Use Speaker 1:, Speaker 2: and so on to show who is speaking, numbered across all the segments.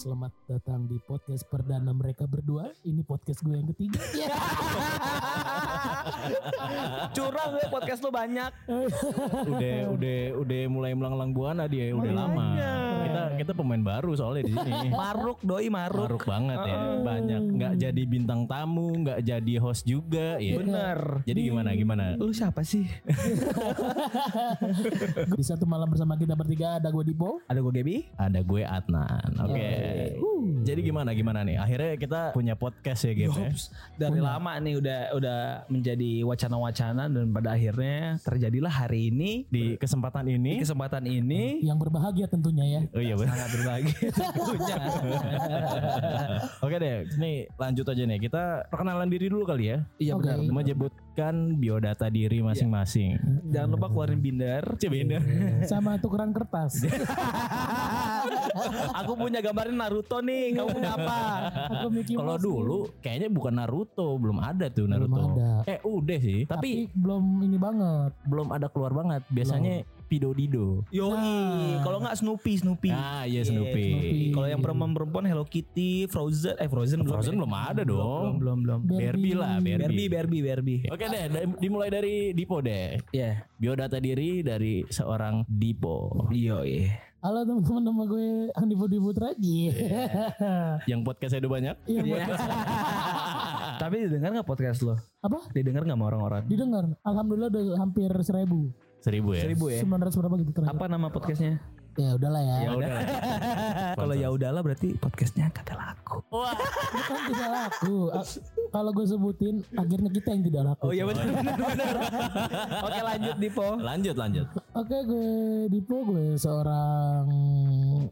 Speaker 1: selamat datang di podcast perdana mereka berdua. Ini podcast gue yang ketiga.
Speaker 2: Curang gue podcast lu banyak.
Speaker 3: udah udah udah mulai melanglang buana dia udah lama. Kita kita pemain baru soalnya di sini.
Speaker 2: Maruk doi maruk.
Speaker 3: Maruk banget ya, banyak nggak jadi bintang tamu, nggak jadi host juga ya.
Speaker 2: Bener.
Speaker 3: Jadi gimana gimana?
Speaker 2: Lu siapa sih?
Speaker 1: di satu malam bersama kita bertiga ada gue Dipo.
Speaker 2: Ada gue Gebi.
Speaker 3: Ada gue Adnan. Oke. Jadi gimana gimana nih? Akhirnya kita punya podcast ya gitu. ya?
Speaker 2: Dari lama nih udah udah menjadi wacana-wacana dan pada akhirnya terjadilah hari ini
Speaker 3: Di kesempatan
Speaker 2: di
Speaker 3: ini
Speaker 2: kesempatan ini
Speaker 1: Yang berbahagia tentunya ya.
Speaker 3: Oh iya benar.
Speaker 2: sangat berbagi tentunya.
Speaker 3: Oke deh, nih lanjut aja nih. Kita perkenalan diri dulu kali ya.
Speaker 2: Iya
Speaker 1: Oke.
Speaker 2: benar.
Speaker 3: Menyebutkan biodata diri masing-masing.
Speaker 2: Jangan lupa keluarin binder.
Speaker 3: Cibender.
Speaker 1: Sama tukeran kertas.
Speaker 2: Aku punya gambarin Naruto nih. Kamu punya apa?
Speaker 3: Kalau dulu kayaknya bukan Naruto, belum ada tuh Naruto.
Speaker 1: ada.
Speaker 3: Eh udah sih, tapi,
Speaker 1: Tapi, belum ini banget.
Speaker 3: belum ada keluar banget. Biasanya Pido Dido.
Speaker 2: Yoi. Kalau nggak Snoopy, Snoopy.
Speaker 3: Ah iya Snoopy.
Speaker 1: Snoopy.
Speaker 2: Kalau yang perempuan-perempuan Hello Kitty, Frozen, eh Frozen belum.
Speaker 3: Frozen
Speaker 2: ya?
Speaker 3: belum ada dong.
Speaker 2: Belum, belum, belum.
Speaker 3: Barbie lah, Barbie.
Speaker 2: Barbie, Barbie, Barbie.
Speaker 3: Oke deh, da- dimulai dari Dipo deh.
Speaker 2: Ya.
Speaker 3: Biodata diri dari seorang Dipo.
Speaker 2: Iya, iya.
Speaker 1: Halo teman-teman nama gue Andi Budi Putra. Iya.
Speaker 3: Yang podcastnya udah banyak.
Speaker 1: Iya, buat-
Speaker 2: Tapi didengar nggak podcast lo?
Speaker 1: Apa?
Speaker 2: Didengar nggak sama orang-orang?
Speaker 1: Didengar. Alhamdulillah udah hampir seribu.
Speaker 3: Seribu ya.
Speaker 2: Seribu ya.
Speaker 1: 900 berapa gitu terakhir.
Speaker 2: Apa nama podcastnya?
Speaker 1: Ya udahlah ya.
Speaker 3: Ya udah.
Speaker 2: Kalau ya udahlah berarti podcastnya kagak laku.
Speaker 3: Wah.
Speaker 1: Bukan tidak laku. Kalau gue sebutin akhirnya kita yang tidak laku.
Speaker 2: Oh iya benar benar benar. Oke lanjut Dipo.
Speaker 3: Lanjut lanjut.
Speaker 1: Oke gue Dipo gue seorang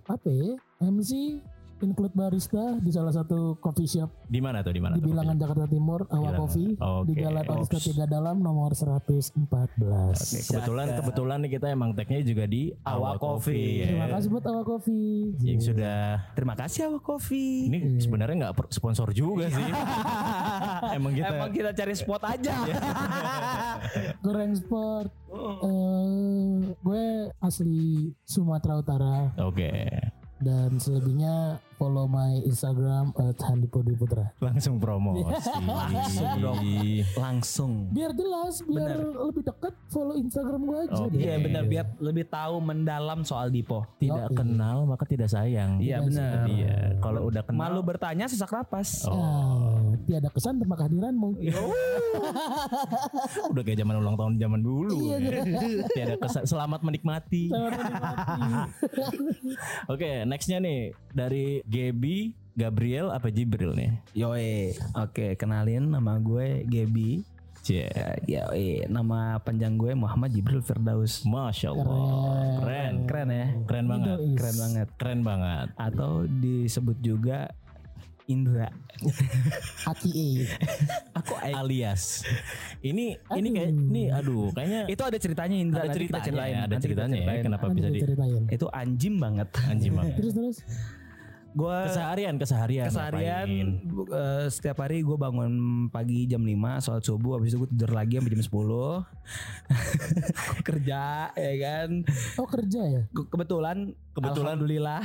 Speaker 1: apa ya MC include barista di salah satu coffee shop
Speaker 3: Di mana tuh di mana?
Speaker 1: di
Speaker 3: tuh?
Speaker 1: bilangan Jakarta Timur Awa. Coffee di
Speaker 3: Oke.
Speaker 1: Jalan Arista 3 Dalam nomor 114.
Speaker 3: Oke, kebetulan kebetulan nih kita emang tagnya juga di Awa Coffee. ya.
Speaker 1: Terima kasih buat Awa Coffee.
Speaker 3: Yang sudah
Speaker 2: Terima kasih Awak Coffee.
Speaker 3: ini sebenarnya nggak sponsor juga sih. emang kita
Speaker 2: Emang kita cari spot aja.
Speaker 1: Goreng Sport. Eh, gue asli Sumatera Utara
Speaker 3: Oke.
Speaker 1: Dan selebihnya follow my Instagram @handipodiputra.
Speaker 3: Langsung promosi.
Speaker 2: Langsung dong. Langsung.
Speaker 1: Biar jelas, biar lebih dekat follow Instagram gue aja.
Speaker 3: Oke.
Speaker 2: Iya benar biar lebih tahu mendalam soal Dipo.
Speaker 3: Tidak kenal maka tidak sayang.
Speaker 2: Iya benar.
Speaker 3: Iya. Kalau udah kenal
Speaker 2: Malu bertanya sesak napas.
Speaker 1: Ah, tiada kesan tanpa kehadiranmu.
Speaker 3: udah kayak zaman ulang tahun zaman dulu.
Speaker 1: Iya,
Speaker 3: ya. Tiada kesan. Selamat menikmati.
Speaker 1: Selamat menikmati.
Speaker 3: Oke, nextnya nih dari Gaby, Gabriel apa Jibril nih?
Speaker 2: Yoi. Oke, kenalin nama gue Gebi.
Speaker 3: Cie.
Speaker 2: Ya, yoi. nama panjang gue Muhammad Jibril Firdaus.
Speaker 3: Masya Allah. Keren.
Speaker 2: Keren ya?
Speaker 3: Keren banget.
Speaker 2: Keren banget.
Speaker 3: Keren banget.
Speaker 2: Atau disebut juga Indra.
Speaker 1: Aki E.
Speaker 2: Aku
Speaker 3: alias ini ini kayak ini aduh kayaknya
Speaker 2: itu ada ceritanya Indra.
Speaker 3: ada ceritanya ya, ada ceritanya ya
Speaker 2: ceritain.
Speaker 3: kenapa
Speaker 1: Nanti
Speaker 3: bisa di
Speaker 1: ceritain.
Speaker 2: Itu anjim banget.
Speaker 3: anjing banget.
Speaker 1: Terus terus.
Speaker 2: Gue
Speaker 3: keseharian keseharian
Speaker 2: keseharian eh, setiap hari gue bangun pagi jam 5 sholat subuh habis itu gue tidur lagi sampai jam 10 kerja ya kan
Speaker 1: Oh kerja ya?
Speaker 2: Ke- kebetulan
Speaker 3: Kebetulan.
Speaker 2: alhamdulillah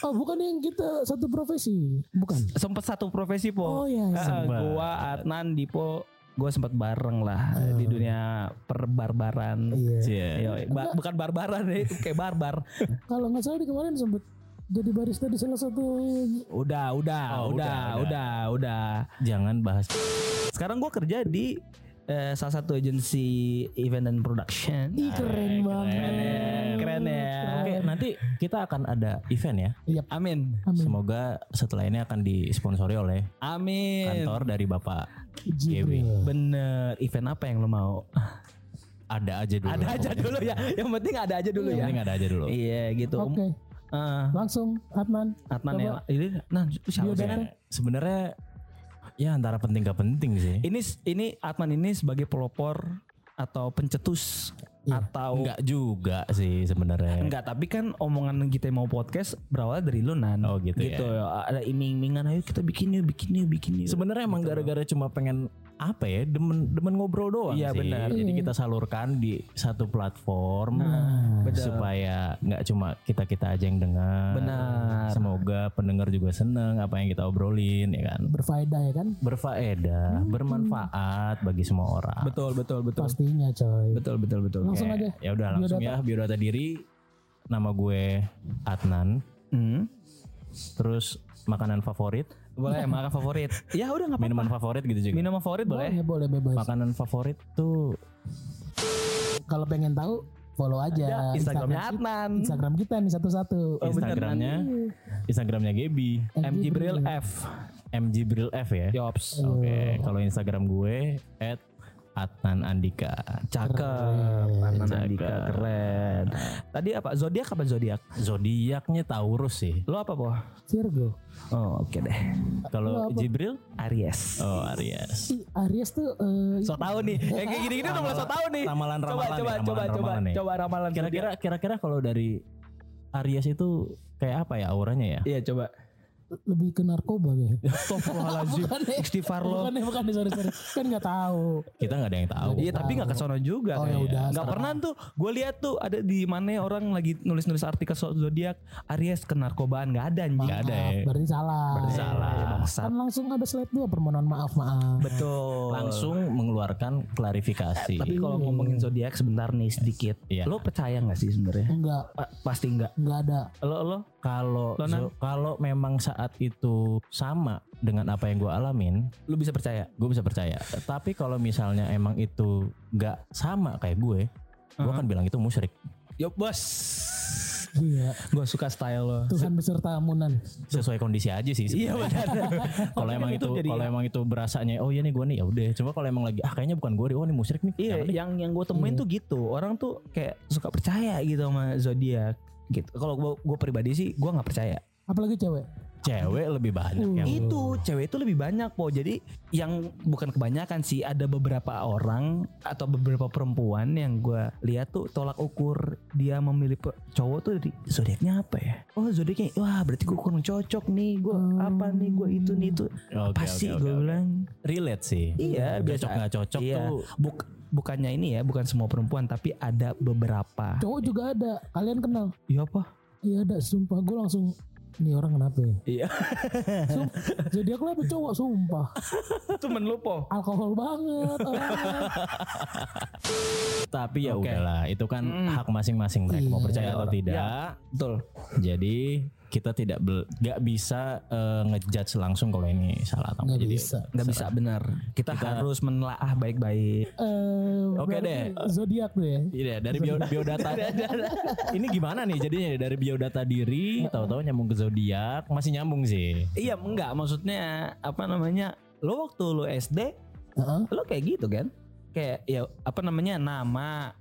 Speaker 1: Oh bukan yang kita satu profesi, bukan?
Speaker 2: sempat satu profesi po
Speaker 1: Oh iya. iya.
Speaker 2: Eh,
Speaker 3: Sempat.
Speaker 2: gua Adnan Dipo gue sempat bareng lah di dunia perbarbaran
Speaker 1: Iya.
Speaker 2: Yoi, ba- bukan barbaran ya itu kayak barbar
Speaker 1: Kalau nggak salah di kemarin sempat jadi barista di salah satu
Speaker 2: udah udah
Speaker 3: Oh,
Speaker 2: udah
Speaker 3: udah,
Speaker 2: udah. udah
Speaker 3: jangan bahas.
Speaker 2: Sekarang gue kerja di eh, salah satu agensi event dan production.
Speaker 1: Ih keren banget.
Speaker 2: keren ya.
Speaker 3: Oke nanti kita akan ada event ya.
Speaker 1: Iya.
Speaker 2: amin.
Speaker 1: Amin.
Speaker 3: semoga setelah ini akan disponsori oleh
Speaker 2: amin.
Speaker 3: kantor dari bapak
Speaker 1: Jibril.
Speaker 2: bener. Event apa yang lo mau?
Speaker 3: Ada aja dulu.
Speaker 2: Ada aja dulu ya. Yang penting ada aja dulu ya.
Speaker 3: Ini ada aja dulu.
Speaker 2: Iya gitu.
Speaker 1: Oke, Langsung. Adnan Coba.
Speaker 2: ya ini nah itu siapa sih?
Speaker 3: Sebenarnya ya antara penting gak penting sih
Speaker 2: ini ini Atman ini sebagai pelopor atau pencetus
Speaker 1: Iya.
Speaker 2: atau
Speaker 3: Enggak juga sih sebenarnya.
Speaker 2: Enggak, tapi kan omongan kita yang mau podcast berawal dari lu nan.
Speaker 3: Oh, gitu ya.
Speaker 2: Ada iming-imingan ayo kita bikin yuk, bikin yuk, bikin yuk.
Speaker 3: Sebenarnya emang gara-gara cuma pengen apa ya demen demen ngobrol doang
Speaker 2: Iya,
Speaker 3: sih.
Speaker 2: benar.
Speaker 3: Jadi kita salurkan di satu platform
Speaker 2: benar.
Speaker 3: supaya nggak cuma kita kita aja yang dengar.
Speaker 2: Benar.
Speaker 3: Semoga pendengar juga seneng apa yang kita obrolin ya kan.
Speaker 1: Berfaedah ya kan?
Speaker 3: Berfaedah, bermanfaat bagi semua orang.
Speaker 2: Betul betul betul.
Speaker 1: Pastinya coy.
Speaker 2: Betul betul betul.
Speaker 1: Langsung aja.
Speaker 3: Ya udah langsung ya biodata diri. Nama gue Adnan.
Speaker 2: Hmm.
Speaker 3: Terus makanan favorit,
Speaker 2: Boleh makan favorit. Ya udah nggak apa-apa.
Speaker 3: minuman favorit gitu juga.
Speaker 2: Minuman favorit boleh.
Speaker 1: Boleh, boleh bebas.
Speaker 3: Makanan favorit tuh
Speaker 1: Kalau pengen tahu follow aja
Speaker 2: Instagramnya
Speaker 1: Instagram,
Speaker 2: Adnan.
Speaker 1: Instagram kita nih satu-satu.
Speaker 2: Oh,
Speaker 3: Instagramnya Instagramnya Gebi
Speaker 2: MG Bril F.
Speaker 3: MG Bril F ya.
Speaker 2: Yops.
Speaker 3: Oke, kalau Instagram gue at Adnan Andika.
Speaker 2: Cakep. Adnan
Speaker 3: Cakep.
Speaker 2: Andika keren. Tadi apa? Zodiak apa zodiak?
Speaker 3: Zodiaknya Taurus sih.
Speaker 2: Lo apa, Po?
Speaker 1: Virgo.
Speaker 2: Oh, oke deh.
Speaker 3: Kalau? Jibril
Speaker 2: Aries.
Speaker 3: Oh Aries.
Speaker 1: Si Aries tuh eh,
Speaker 2: So tau nih. Eh kayak gini-gini udah mulai so tau nih.
Speaker 3: Ramalan
Speaker 2: Coba
Speaker 3: ramalan
Speaker 2: coba
Speaker 3: nih,
Speaker 2: coba
Speaker 3: ramalan,
Speaker 2: coba
Speaker 3: ramalan nih.
Speaker 2: coba ramalan.
Speaker 3: Kira-kira kira-kira kalau dari Aries itu kayak apa ya auranya ya?
Speaker 2: Iya coba.
Speaker 1: Lebih ke narkoba ya.
Speaker 2: Astagfirullahaladzim.
Speaker 1: Ya.
Speaker 2: Istighfar lo.
Speaker 1: Bukan ya, bukan ya, sorry sorry. Kan nggak tahu.
Speaker 3: Kita nggak ada yang tahu.
Speaker 2: Iya tapi gak kesono juga
Speaker 1: Oh, ya
Speaker 2: kayaknya.
Speaker 1: udah,
Speaker 2: Gak pernah tuh Gue lihat tuh ada di mana orang lagi nulis-nulis artikel soal zodiak Aries ke narkobaan Gak ada anjing
Speaker 3: Nggak ada ya.
Speaker 1: Maaf, Berarti salah.
Speaker 2: Berarti salah. Bangsat.
Speaker 1: Kan langsung ada slide dua permohonan maaf maaf.
Speaker 2: Betul
Speaker 3: Langsung mengeluarkan klarifikasi.
Speaker 2: Tapi kalau ngomongin zodiak sebentar nih sedikit
Speaker 3: Iya.
Speaker 2: Lo percaya gak sih sebenarnya?
Speaker 1: Enggak,
Speaker 2: Pa- Pasti enggak
Speaker 1: enggak ada.
Speaker 2: Lo lo
Speaker 3: Kalau kalau memang saat itu sama dengan apa yang gue alamin,
Speaker 2: Lo bisa percaya
Speaker 3: gue bisa percaya. Tapi kalau misalnya emang itu nggak sama kayak gue, gue
Speaker 2: Uh-huh.
Speaker 3: akan bilang itu musyrik.
Speaker 2: Yo bos
Speaker 1: Iya.
Speaker 2: Gue suka style lo
Speaker 1: Tuhan beserta amunan.
Speaker 3: Sesuai kondisi aja sih.
Speaker 2: Iya benar
Speaker 3: kalau emang itu kalau emang itu berasanya oh iya nih gue nih ya udah. Coba kalau emang lagi ah kayaknya bukan gue deh, oh ini musyrik nih.
Speaker 2: Iya
Speaker 3: Jangan deh.
Speaker 2: yang yang gue temuin tuh gitu Orang tuh kayak suka percaya gitu sama zodiak gitu Kalau gue gue pribadi sih gue nggak percaya
Speaker 1: Apalagi cewek.
Speaker 3: Cewek lebih banyak yang
Speaker 2: itu cewek itu lebih banyak po jadi yang bukan kebanyakan sih ada beberapa orang atau beberapa perempuan yang gue lihat tuh tolak ukur dia memilih cowok tuh dari zodiaknya apa ya oh zodiaknya wah berarti gue kurang cocok nih gue apa nih gue itu nih itu
Speaker 3: oke,
Speaker 2: sih
Speaker 3: oke,
Speaker 2: gue
Speaker 3: oke.
Speaker 2: bilang
Speaker 3: relate sih.
Speaker 2: iya
Speaker 3: cocok
Speaker 2: biasa
Speaker 3: nggak cocok
Speaker 2: iya.
Speaker 3: tuh
Speaker 2: Buk- bukannya ini ya bukan semua perempuan tapi ada beberapa
Speaker 1: Cowok juga ada. Kalian kenal?
Speaker 2: iya apa
Speaker 1: Iya ada. Sumpah gue langsung. Ini orang kenapa ya?
Speaker 2: iya
Speaker 1: Sum- Jadi aku apa cowok sumpah.
Speaker 2: temen lu po
Speaker 1: Alkohol banget. orangnya.
Speaker 3: tapi ya
Speaker 2: Oke.
Speaker 3: udahlah itu kan
Speaker 2: Mm.
Speaker 3: hak masing-masing mereka mau
Speaker 1: Iya.
Speaker 3: percaya atau tidak.
Speaker 2: betul
Speaker 3: Jadi kita tidak nggak bisa eh, ngejudge langsung kalau ini salah atau
Speaker 1: Nggak
Speaker 3: Jadi
Speaker 1: bisa.
Speaker 2: nggak bisa benar kita, harus menelaah baik-baik
Speaker 1: Eh,
Speaker 3: Oke
Speaker 1: berarti
Speaker 3: deh.
Speaker 1: Zodiak tuh ya.
Speaker 3: Iya dari bio, biodata ini gimana nih jadinya dari biodata diri tahu-tahu nyambung ke zodiak masih nyambung sih.
Speaker 2: Iya enggak maksudnya apa namanya lo waktu lo SD
Speaker 1: Heeh.
Speaker 2: lo kayak gitu kan kayak ya apa namanya nama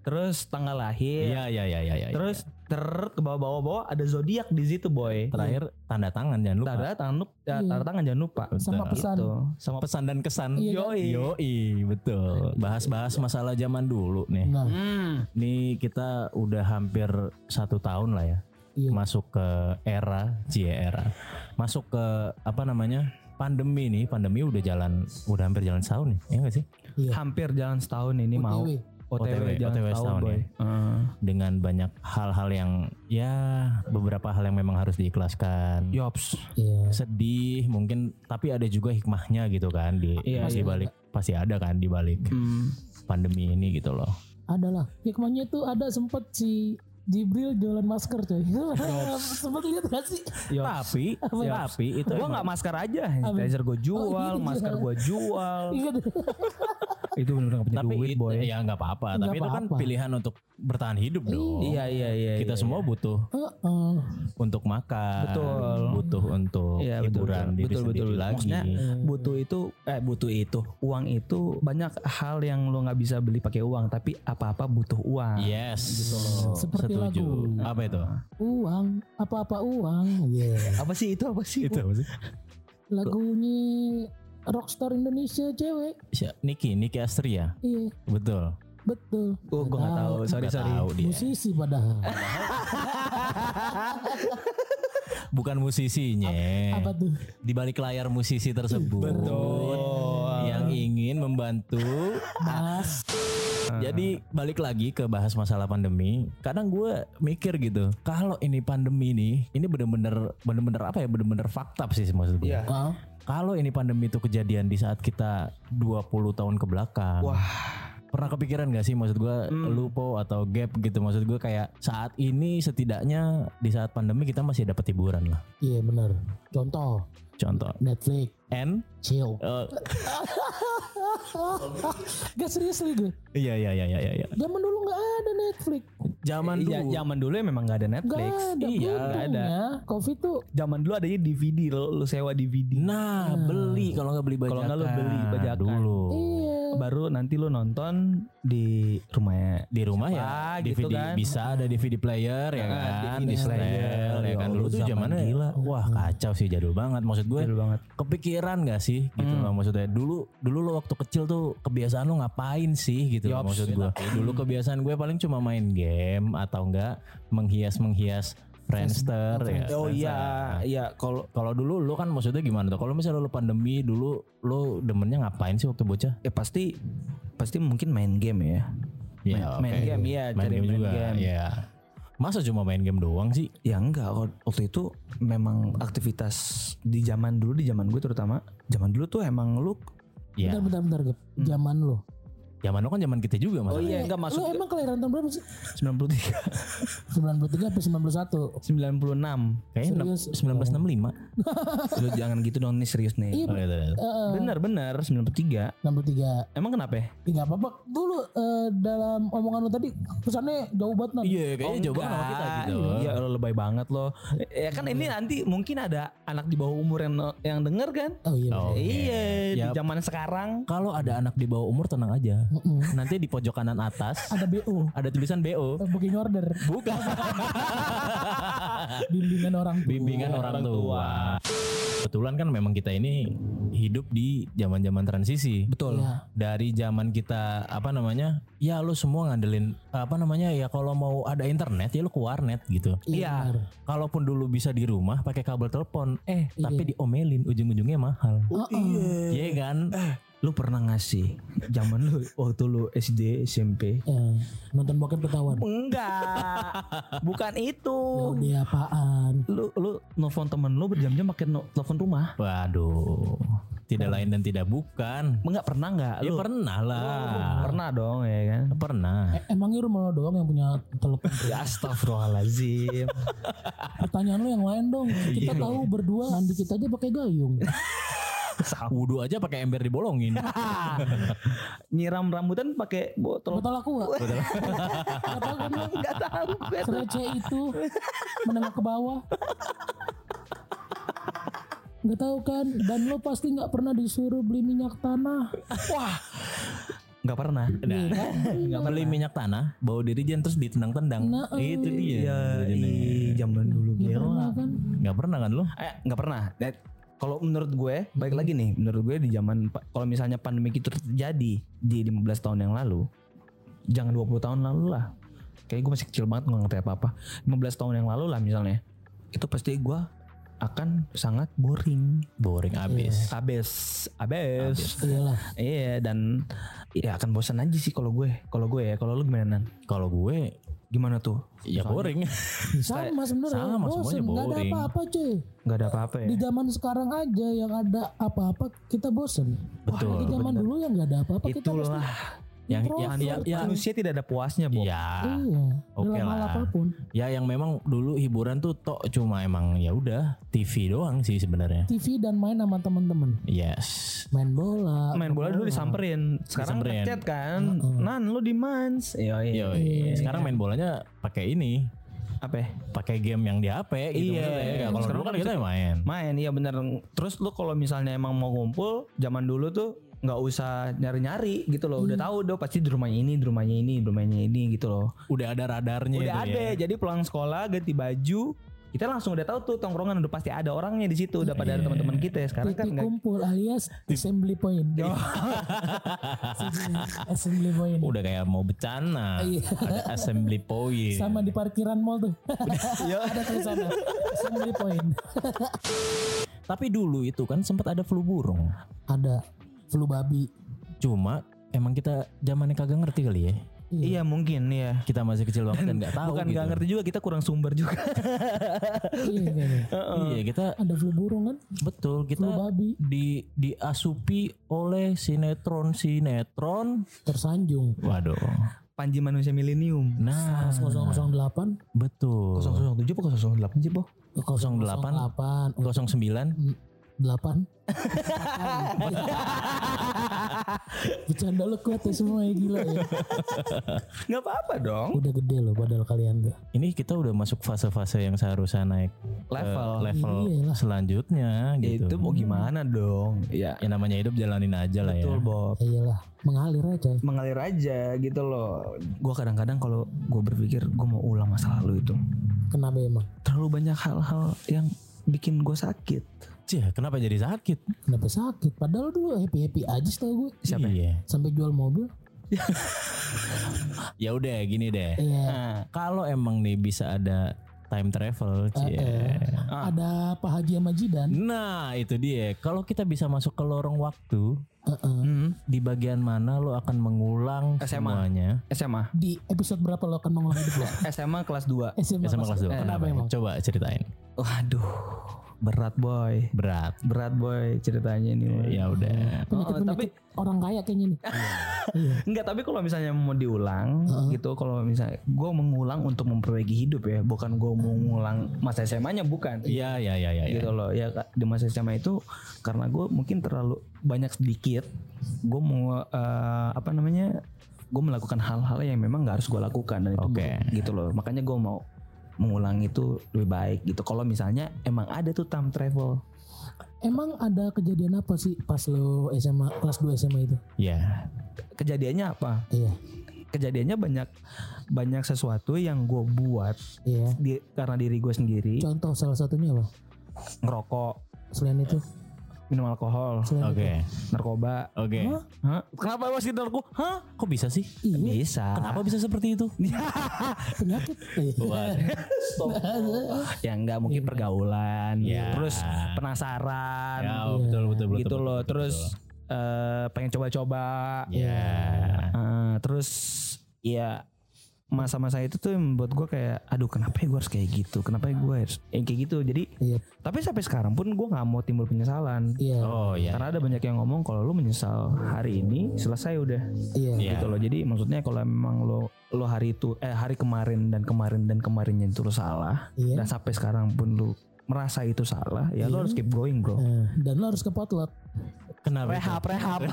Speaker 2: terus tanggal lahir
Speaker 3: Iya iya iya iya. iya.
Speaker 2: terus ter ke bawah-bawah ada zodiak di situ boy
Speaker 3: terakhir tanda tangan jangan lupa.
Speaker 2: tanda tangan lu- ya,
Speaker 1: Iya.
Speaker 2: tanda tangan jangan lupa
Speaker 1: Sama
Speaker 3: Betul.
Speaker 1: pesan.
Speaker 2: Gitu. sama
Speaker 3: Pesan dan kesan.
Speaker 1: Iya kan?
Speaker 2: Yoi.
Speaker 3: Yoi, betul. Bahas-bahas masalah zaman dulu nih.
Speaker 1: Nah,
Speaker 2: Hmm.
Speaker 3: Nih kita udah hampir satu tahun lah ya
Speaker 1: iya.
Speaker 3: masuk ke era, cie era, masuk ke apa namanya pandemi nih. Pandemi udah jalan, udah hampir jalan setahun nih, ya nggak sih?
Speaker 1: Iya.
Speaker 2: hampir jalan setahun ini mau
Speaker 1: OTW.
Speaker 2: OTW,
Speaker 3: OTW,
Speaker 2: setahun boy
Speaker 3: ya.
Speaker 2: Heeh.
Speaker 3: Dengan banyak hal-hal yang ya beberapa hal yang memang harus diikhlaskan.
Speaker 2: Yops
Speaker 1: Iya.
Speaker 3: Sedih mungkin, tapi ada juga hikmahnya gitu kan di
Speaker 2: Iya,
Speaker 3: pasti
Speaker 1: iya.
Speaker 3: balik pasti ada kan di balik
Speaker 2: Hmm.
Speaker 3: pandemi ini gitu loh.
Speaker 1: Adalah. Hikmahnya tuh ada sempet si Jibril jualan masker coy. sempet lihat gak sih?
Speaker 2: Yops.
Speaker 3: Tapi, tapi itu
Speaker 2: Gue
Speaker 3: emang-
Speaker 2: nggak masker aja, sanitizer gue jual,
Speaker 1: Oh, iya.
Speaker 2: masker gue jual.
Speaker 1: Ingat.
Speaker 2: itu bener-bener gak punya
Speaker 3: tapi
Speaker 2: duit
Speaker 3: itu,
Speaker 2: boy.
Speaker 3: ya nggak apa-apa. Tapi itu kan pilihan untuk bertahan hidup dong.
Speaker 2: Iya iya iya.
Speaker 3: Kita
Speaker 2: iya,
Speaker 3: semua
Speaker 2: iya.
Speaker 3: butuh
Speaker 1: Heeh.
Speaker 3: untuk makan,
Speaker 2: Betul.
Speaker 3: butuh untuk
Speaker 2: Iya,
Speaker 3: hiburan
Speaker 2: betul.
Speaker 3: diri
Speaker 2: Betul,
Speaker 3: sendiri
Speaker 2: betul.
Speaker 3: lagi.
Speaker 2: Maksudnya, butuh itu eh butuh itu uang itu banyak hal yang lo nggak bisa beli pakai uang tapi apa-apa butuh uang.
Speaker 3: yes,
Speaker 2: Gitu loh.
Speaker 1: Seperti
Speaker 3: setuju.
Speaker 1: lagu.
Speaker 3: Apa itu?
Speaker 1: Uang, apa-apa uang. Iya.
Speaker 2: Apa sih itu apa sih?
Speaker 3: itu apa sih?
Speaker 1: Lagunya Rockstar Indonesia cewek.
Speaker 3: Siapa? Niki, Niki Astria.
Speaker 1: Iya,
Speaker 3: Betul.
Speaker 1: betul.
Speaker 2: Oh, gue nggak tahu. Sorry
Speaker 3: Nggak
Speaker 2: sorry.
Speaker 3: tahu dia.
Speaker 1: Musisi padahal.
Speaker 3: Bukan musisinya.
Speaker 1: Apa tuh?
Speaker 3: Di balik layar musisi tersebut.
Speaker 2: Betul.
Speaker 3: Yang yang ingin membantu.
Speaker 1: Mas,
Speaker 3: Jadi balik lagi ke bahas masalah pandemi. Kadang gue mikir gitu, kalau ini pandemi nih, ini bener-bener bener-bener apa ya? Bener-bener fakta sih maksud gue.
Speaker 2: Iya.
Speaker 1: ah,
Speaker 3: Kalau ini pandemi itu kejadian di saat kita 20 tahun ke belakang.
Speaker 2: Wah.
Speaker 3: Pernah kepikiran gak sih maksud gue
Speaker 2: Hmm.
Speaker 3: lupo atau gap gitu maksud gue kayak saat ini setidaknya di saat pandemi kita masih dapat hiburan lah.
Speaker 1: iya bener. Contoh,
Speaker 3: Contoh
Speaker 1: Netflix,
Speaker 3: N
Speaker 1: chill.
Speaker 3: eh,
Speaker 1: Gak serius nih gue.
Speaker 3: iya iya iya iya iya.
Speaker 1: Zaman dulu gak ada Netflix.
Speaker 3: Zaman
Speaker 2: Iya,
Speaker 3: dulu
Speaker 2: zaman dulu ya memang gak ada
Speaker 1: Gak
Speaker 2: Netflix.
Speaker 1: ada.
Speaker 3: Iya,
Speaker 2: nggak ada.
Speaker 1: Covid tuh
Speaker 2: Zaman dulu adanya DVD lo, lu sewa DVD.
Speaker 3: Nah, beli kalau nggak beli bajakan.
Speaker 2: Kalau nggak lu beli bajakan.
Speaker 3: dulu.
Speaker 1: iya.
Speaker 2: Baru nanti lu nonton di rumahnya.
Speaker 3: Di rumah ya DVD
Speaker 2: gitu kan.
Speaker 3: bisa ada DVD player ya
Speaker 2: Ah,
Speaker 3: kan,
Speaker 2: DVD
Speaker 3: di
Speaker 2: player.
Speaker 3: ya
Speaker 2: Ya
Speaker 3: kan dulu tuh
Speaker 2: zaman
Speaker 3: zamannya
Speaker 2: gila.
Speaker 3: wah kacau sih jadul banget maksud gue.
Speaker 2: Betul banget.
Speaker 3: Kepikiran gak sih gitu
Speaker 2: Hmm.
Speaker 3: loh maksudnya dulu dulu lo waktu kecil tuh kebiasaan lo ngapain sih gitu loh
Speaker 2: Yops.
Speaker 3: maksud gue. Dulu kebiasaan gue paling cuma main game atau enggak menghias-menghias Friendster ya.
Speaker 2: Oh
Speaker 3: Friendster.
Speaker 2: iya, iya kalau
Speaker 3: Kalau dulu lu kan maksudnya gimana tuh? Kalau misalnya lu pandemi dulu lu demennya ngapain sih waktu bocah?
Speaker 2: ya pasti pasti mungkin main game ya. main,
Speaker 3: Ya,
Speaker 2: main
Speaker 3: oke.
Speaker 2: game ya,
Speaker 3: main
Speaker 2: cari
Speaker 3: game
Speaker 2: main
Speaker 3: juga.
Speaker 2: game.
Speaker 3: Ya. Masa cuma main game doang sih?
Speaker 2: Ya enggak, kalau waktu itu memang aktivitas di zaman dulu di zaman gue terutama, zaman dulu tuh emang lu
Speaker 3: Ya.
Speaker 1: Bentar, bentar, bentar. Zaman lo.
Speaker 3: Zaman lu kan zaman kita juga mas.
Speaker 2: Oh iya, enggak
Speaker 1: Lo
Speaker 2: masuk
Speaker 1: emang kelahiran tahun berapa sih?
Speaker 2: 93
Speaker 1: 93 atau 91?
Speaker 2: 96.
Speaker 3: Kayaknya
Speaker 1: Serius?
Speaker 3: 1965.
Speaker 2: Lu jangan gitu dong nih serius nih.
Speaker 1: Iya,
Speaker 3: Oh, iya, iya.
Speaker 1: Heeh,
Speaker 2: Bener bener 93.
Speaker 1: 63.
Speaker 2: Emang kenapa ya?
Speaker 1: Ya nggak apa-apa. Dulu eh, dalam omongan lo tadi kesannya jauh banget Nan.
Speaker 3: Iya, kayaknya
Speaker 2: Oh,
Speaker 3: jauh banget sama kita gitu.
Speaker 2: Iya, lo lebay banget lo. Ya kan ini nanti mungkin ada anak di bawah umur yang yang denger kan?
Speaker 1: Oh iya.
Speaker 3: Oh. Oke.
Speaker 2: Iya, di
Speaker 3: Yap.
Speaker 2: zaman sekarang.
Speaker 3: Kalau ada anak di bawah umur tenang aja.
Speaker 1: Mm-mm.
Speaker 3: Nanti di pojok kanan atas
Speaker 1: Ada BO.
Speaker 3: ada tulisan BO.
Speaker 1: eh, Booking order.
Speaker 3: Bukan.
Speaker 1: Bimbingan orang tua.
Speaker 3: Bimbingan orang tua. Kebetulan kan memang kita ini hidup di zaman-zaman transisi.
Speaker 2: Betul.
Speaker 1: Iya.
Speaker 3: dari zaman kita apa namanya ya lu semua ngandelin apa namanya ya kalau mau ada internet ya lu ke warnet gitu
Speaker 2: Iya.
Speaker 1: benar.
Speaker 3: kalaupun dulu bisa di rumah pakai kabel telepon eh
Speaker 1: Iya.
Speaker 3: tapi diomelin ujung-ujungnya mahal
Speaker 2: Oh, iya.
Speaker 3: Iya kan
Speaker 2: Lu pernah ngasih zaman lu waktu lu SD SMP?
Speaker 1: Eh, nonton bokep ketahuan.
Speaker 2: Enggak. Bukan itu.
Speaker 1: Ya udah apaan?
Speaker 2: Lu lu nelfon temen lu berjam-jam pakai no- telepon rumah.
Speaker 3: waduh tidak lain dan tidak bukan
Speaker 2: Enggak pernah enggak?
Speaker 3: ya
Speaker 2: Lu
Speaker 3: pernah lah
Speaker 2: pernah dong ya kan?
Speaker 3: pernah
Speaker 1: Eh, emangnya rumah lo doang yang punya telepon?
Speaker 2: Ya astagfirullahalazim.
Speaker 1: Pertanyaan lo yang lain dong. Kita tahu berdua mandi kita aja pakai gayung.
Speaker 3: wudhu aja pakai ember dibolongin
Speaker 2: Nyiram rambutan pakai botol.
Speaker 1: Betul aku gak? Gak tahu lo?
Speaker 2: Enggak tahu. gue.
Speaker 1: Serece itu menengah ke bawah. Gak tahu kan? Dan lo pasti nggak pernah disuruh beli minyak tanah.
Speaker 2: Wah. Enggak pernah.
Speaker 1: Iya kan?
Speaker 3: nggak beli minyak tanah bawa dirijen terus ditendang-tendang
Speaker 1: Nah, eh.
Speaker 3: itu dia
Speaker 2: Iya,
Speaker 3: Jadinya.
Speaker 2: i zaman dulu
Speaker 1: Gak
Speaker 2: gila.
Speaker 1: pernah kan?
Speaker 3: nggak pernah kan lu
Speaker 2: Eh, nggak pernah. Kalau menurut gue, baik lagi nih, menurut gue di zaman kalau misalnya pandemi itu terjadi di 15 tahun yang lalu, jangan 20 tahun lalu lah. Kayak gue masih kecil banget nggak ngerti apa-apa. 15 tahun yang lalu lah misalnya. Itu pasti gue akan sangat boring.
Speaker 3: boring abis
Speaker 2: Abes, abes.
Speaker 1: Iyalah.
Speaker 2: Iya dan ya akan bosan aja sih kalau gue. Kalau gue ya, kalau lu gimana
Speaker 3: kalau gue
Speaker 2: Gimana tuh?
Speaker 3: ya boring
Speaker 1: Sama sebenarnya.
Speaker 3: sama,
Speaker 1: Bosen.
Speaker 3: semuanya
Speaker 1: Nggak ada
Speaker 3: boring.
Speaker 1: apa-apa cuy.
Speaker 2: Gak ada apa-apa ya?
Speaker 1: Di zaman sekarang aja yang ada apa-apa kita bosen.
Speaker 3: Betul,
Speaker 1: Di zaman dulu yang nggak ada apa-apa kita pasti
Speaker 2: Itulah
Speaker 3: yang
Speaker 1: introvert.
Speaker 3: ya, ya, ya,
Speaker 2: manusia tidak ada puasnya, Bob.
Speaker 3: ya,
Speaker 1: Iya.
Speaker 3: Oke
Speaker 1: hal
Speaker 3: lah.
Speaker 1: apa pun.
Speaker 3: ya yang memang dulu hiburan tuh tok cuma emang ya udah TV doang sih sebenarnya
Speaker 1: TV dan main sama teman-teman.
Speaker 3: yes
Speaker 1: Main bola.
Speaker 2: main bola dulu disamperin sekarang
Speaker 3: Disamperin.
Speaker 2: ngechat kan nan lu di mans iya iya
Speaker 3: sekarang main bolanya pakai ini
Speaker 2: apa ya?
Speaker 3: pakai game yang di HP gitu
Speaker 2: Iya,
Speaker 3: maksudnya.
Speaker 2: iya.
Speaker 3: kalau
Speaker 2: Sekarang
Speaker 3: dulu kan
Speaker 2: kan
Speaker 3: kita main
Speaker 2: main iya bener terus lu kalau misalnya emang mau ngumpul zaman dulu tuh nggak usah nyari-nyari gitu loh udah tahu dong pasti di rumahnya ini di rumahnya ini di rumahnya ini gitu loh
Speaker 3: udah ada radarnya
Speaker 2: udah
Speaker 3: itu
Speaker 2: ada
Speaker 3: ya.
Speaker 2: jadi pulang sekolah ganti baju kita langsung udah tahu tuh tongkrongan udah pasti ada orangnya di situ udah pada ada teman-teman kita sekarang kan
Speaker 1: Titik
Speaker 2: nggak
Speaker 1: kumpul alias assembly point. assembly point.
Speaker 3: udah kayak mau bencana
Speaker 1: Iya.
Speaker 3: ada assembly point
Speaker 1: Sama di parkiran mall tuh.
Speaker 2: Iya.
Speaker 1: ada tulisannya assembly point.
Speaker 3: tapi dulu itu kan sempat ada flu burung
Speaker 1: Ada. Flu babi.
Speaker 3: Cuma emang kita zamannya kagak ngerti kali ya.
Speaker 2: Iya mungkin ya.
Speaker 3: Kita masih kecil banget dan nggak tahu
Speaker 2: Bukan
Speaker 3: gitu.
Speaker 2: nggak ngerti juga kita kurang sumber juga.
Speaker 1: Iya kayaknya.
Speaker 3: Iya kita
Speaker 1: Ada flu burung kan?
Speaker 3: betul
Speaker 1: Flu
Speaker 3: kita
Speaker 1: babi
Speaker 3: di diasupi oleh sinetron sinetron.
Speaker 1: tersanjung.
Speaker 3: Waduh.
Speaker 2: Panji manusia milenium.
Speaker 3: Nah
Speaker 1: 008
Speaker 3: betul.
Speaker 2: 007 apa 008 sih, Bo?
Speaker 1: 08
Speaker 3: 09
Speaker 1: 8 Bercanda lu kuat ya semua ya gila ya.
Speaker 2: Nggak apa-apa dong.
Speaker 1: Udah gede loh padahal kalian tuh.
Speaker 3: ini kita udah masuk fase-fase yang seharusnya naik
Speaker 2: Level.
Speaker 3: level
Speaker 1: Iyalah.
Speaker 3: selanjutnya
Speaker 2: Ya,
Speaker 3: gitu.
Speaker 2: itu mau gimana dong? Ya,
Speaker 3: Ya namanya hidup jalanin aja lah ya.
Speaker 2: betul Bob.
Speaker 1: Ya iyalah mengalir aja.
Speaker 2: Mengalir aja gitu loh. Gue kadang-kadang kalau gue berpikir gue mau ulang masa lalu itu,
Speaker 1: Kenapa emang?
Speaker 2: terlalu banyak hal-hal yang bikin gue sakit.
Speaker 3: Cih, kenapa jadi sakit?
Speaker 1: Kenapa sakit? Padahal dulu happy happy aja setahu gue.
Speaker 2: Siapa?
Speaker 3: Iya.
Speaker 1: Sampai jual mobil.
Speaker 3: Ya udah gini deh.
Speaker 1: Iya.
Speaker 2: Nah,
Speaker 3: Kalau emang nih bisa ada time travel, cie.
Speaker 1: Eh,
Speaker 2: Ah.
Speaker 1: Ada Pak Haji sama Jidan.
Speaker 3: Nah, itu dia. Kalau kita bisa masuk ke lorong waktu,
Speaker 1: Heeh.
Speaker 2: hmm,
Speaker 3: di bagian mana lo akan mengulang
Speaker 2: SMA.
Speaker 3: semuanya?
Speaker 2: SMA,
Speaker 1: Di episode berapa lo akan mengulang hidup lo?
Speaker 2: SMA kelas 2
Speaker 1: SMA,
Speaker 3: SMA kelas 2.
Speaker 1: Kenapa
Speaker 3: Kenapa
Speaker 1: emang?
Speaker 3: Coba ceritain.
Speaker 2: Waduh, berat boy,
Speaker 3: Berat.
Speaker 2: berat boy ceritanya ini. boy.
Speaker 3: Ya udah.
Speaker 1: Penyakit,
Speaker 2: Oh, tapi
Speaker 1: orang kaya kayaknya nih. Iya.
Speaker 2: enggak, tapi kalau misalnya mau diulang gitu, kalau misalnya gue mengulang untuk memperbaiki hidup ya, bukan gue mau ngulang masa SMA-nya bukan.
Speaker 3: Iya, iya, iya, iya.
Speaker 2: gitu loh ya di masa SMA itu karena gue mungkin terlalu banyak sedikit gue mau eh, apa namanya gue melakukan hal-hal yang memang nggak harus gue lakukan dan itu buruk gitu loh makanya gue mau mengulang itu lebih baik gitu kalau misalnya emang ada tuh time travel
Speaker 1: Emang ada kejadian apa sih pas lo SMA kelas 2 SMA itu?
Speaker 3: Ya.
Speaker 2: kejadiannya apa
Speaker 1: Iya.
Speaker 2: kejadiannya banyak banyak sesuatu yang gue buat
Speaker 1: Iya.
Speaker 2: di, karena diri gue sendiri
Speaker 1: Contoh salah satunya apa?
Speaker 2: ngerokok
Speaker 1: Selain itu,
Speaker 2: minum alkohol
Speaker 3: Oke.
Speaker 2: narkoba
Speaker 3: Oke.
Speaker 2: Hah? kenapa masih narkoba Hah?
Speaker 3: Kok bisa sih?
Speaker 1: Iya,
Speaker 2: bisa
Speaker 3: Kenapa bisa seperti itu?
Speaker 1: penyakit. Iya.
Speaker 2: ya enggak mungkin pergaulan
Speaker 3: Ya.
Speaker 2: terus penasaran
Speaker 3: Ya, betul, betul, betul.
Speaker 2: gitu
Speaker 3: betul,
Speaker 2: loh
Speaker 3: betul,
Speaker 2: terus eh, pengen coba-coba
Speaker 3: betul. Ya.
Speaker 2: Eh, terus ya masa-masa itu tuh yang membuat gue kayak aduh kenapa ya gue harus kayak gitu kenapa ya gue harus yang kayak gitu jadi
Speaker 1: Iya.
Speaker 2: tapi sampai sekarang pun gue nggak mau timbul penyesalan
Speaker 1: Iya.
Speaker 3: Oh ya.
Speaker 2: karena ada banyak yang ngomong kalau lu menyesal hari ini selesai udah
Speaker 1: Iya.
Speaker 3: Iya.
Speaker 2: gitu loh jadi maksudnya kalau memang lo lo hari itu eh hari kemarin dan kemarin dan kemarinnya itu lo salah
Speaker 1: Iya.
Speaker 2: dan sampai sekarang pun lu merasa itu salah ya lo harus keep going bro
Speaker 1: Nah, dan lo harus ke potlot.
Speaker 3: Kenapa? itu?
Speaker 2: rehab rehab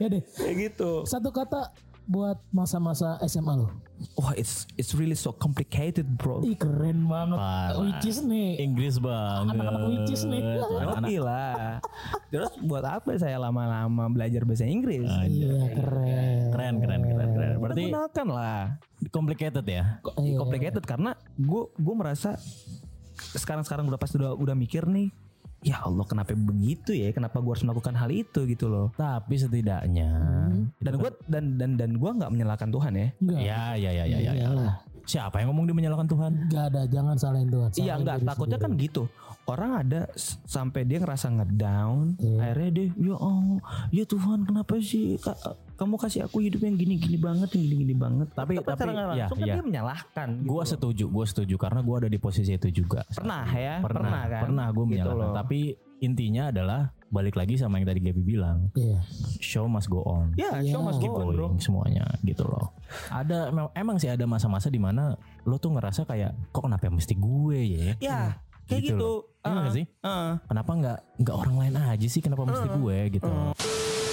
Speaker 1: Ya deh,
Speaker 2: kayak gitu
Speaker 1: satu kata buat masa-masa SMA lo.
Speaker 2: wah it's it's really so complicated bro
Speaker 1: Ih keren banget.
Speaker 3: Parah.
Speaker 1: Which is nih.
Speaker 3: Inggris banget.
Speaker 1: Anak-anak which nih.
Speaker 3: Tuh, anak-anak
Speaker 2: Gila. Terus buat apa saya lama-lama belajar bahasa Inggris?
Speaker 1: Iya keren.
Speaker 3: keren, keren, keren, keren. Berarti
Speaker 2: Gunakan lah.
Speaker 3: complicated ya?
Speaker 2: Kok
Speaker 1: Iya.
Speaker 2: complicated karena gue gue merasa sekarang sekarang udah pasti udah udah mikir nih. Ya Allah kenapa begitu ya? Kenapa gue harus melakukan hal itu gitu loh?
Speaker 3: Tapi setidaknya
Speaker 2: Dan gue dan dan dan gue nggak menyalahkan Tuhan ya.
Speaker 1: Enggak.
Speaker 3: ya ya ya ya ya. ya.
Speaker 1: Iyalah.
Speaker 3: Siapa yang ngomong dia menyalahkan Tuhan?
Speaker 1: Enggak ada, jangan salahin Tuhan.
Speaker 2: Iya
Speaker 1: Salahin diri
Speaker 2: takutnya
Speaker 1: sendiri.
Speaker 2: kan gitu. Orang ada sampai dia ngerasa ngedown,
Speaker 1: Iya.
Speaker 2: akhirnya dia ya oh ya Tuhan kenapa sih kamu kasih aku hidup yang gini-gini banget, yang gini-gini banget.
Speaker 3: Tapi- tapi,
Speaker 2: nggak
Speaker 3: ya,
Speaker 2: langsung kan
Speaker 3: ya.
Speaker 2: dia menyalahkan. gitu
Speaker 3: Gua
Speaker 2: loh.
Speaker 3: setuju, gua setuju karena gua ada di posisi itu juga.
Speaker 2: pernah ya,
Speaker 3: pernah,
Speaker 2: pernah, kan.
Speaker 3: pernah gue
Speaker 2: Gitu
Speaker 3: menyalahkan.
Speaker 2: loh.
Speaker 3: Tapi intinya adalah balik lagi sama yang tadi Gaby bilang,
Speaker 1: Iya.
Speaker 3: show must go on.
Speaker 2: ya,
Speaker 1: Iya.
Speaker 2: show must
Speaker 3: keep
Speaker 2: go on, bro.
Speaker 3: semuanya gitu loh. Ada emang, emang sih ada masa-masa di mana lo tuh ngerasa kayak kok kenapa mesti gue ya?
Speaker 2: Ya, kayak
Speaker 3: Gitu
Speaker 2: gitu.
Speaker 3: loh. Iya
Speaker 2: Ah,
Speaker 3: sih?
Speaker 2: ah.
Speaker 3: Kenapa nggak nggak orang lain aja sih? Kenapa mesti gue gitu?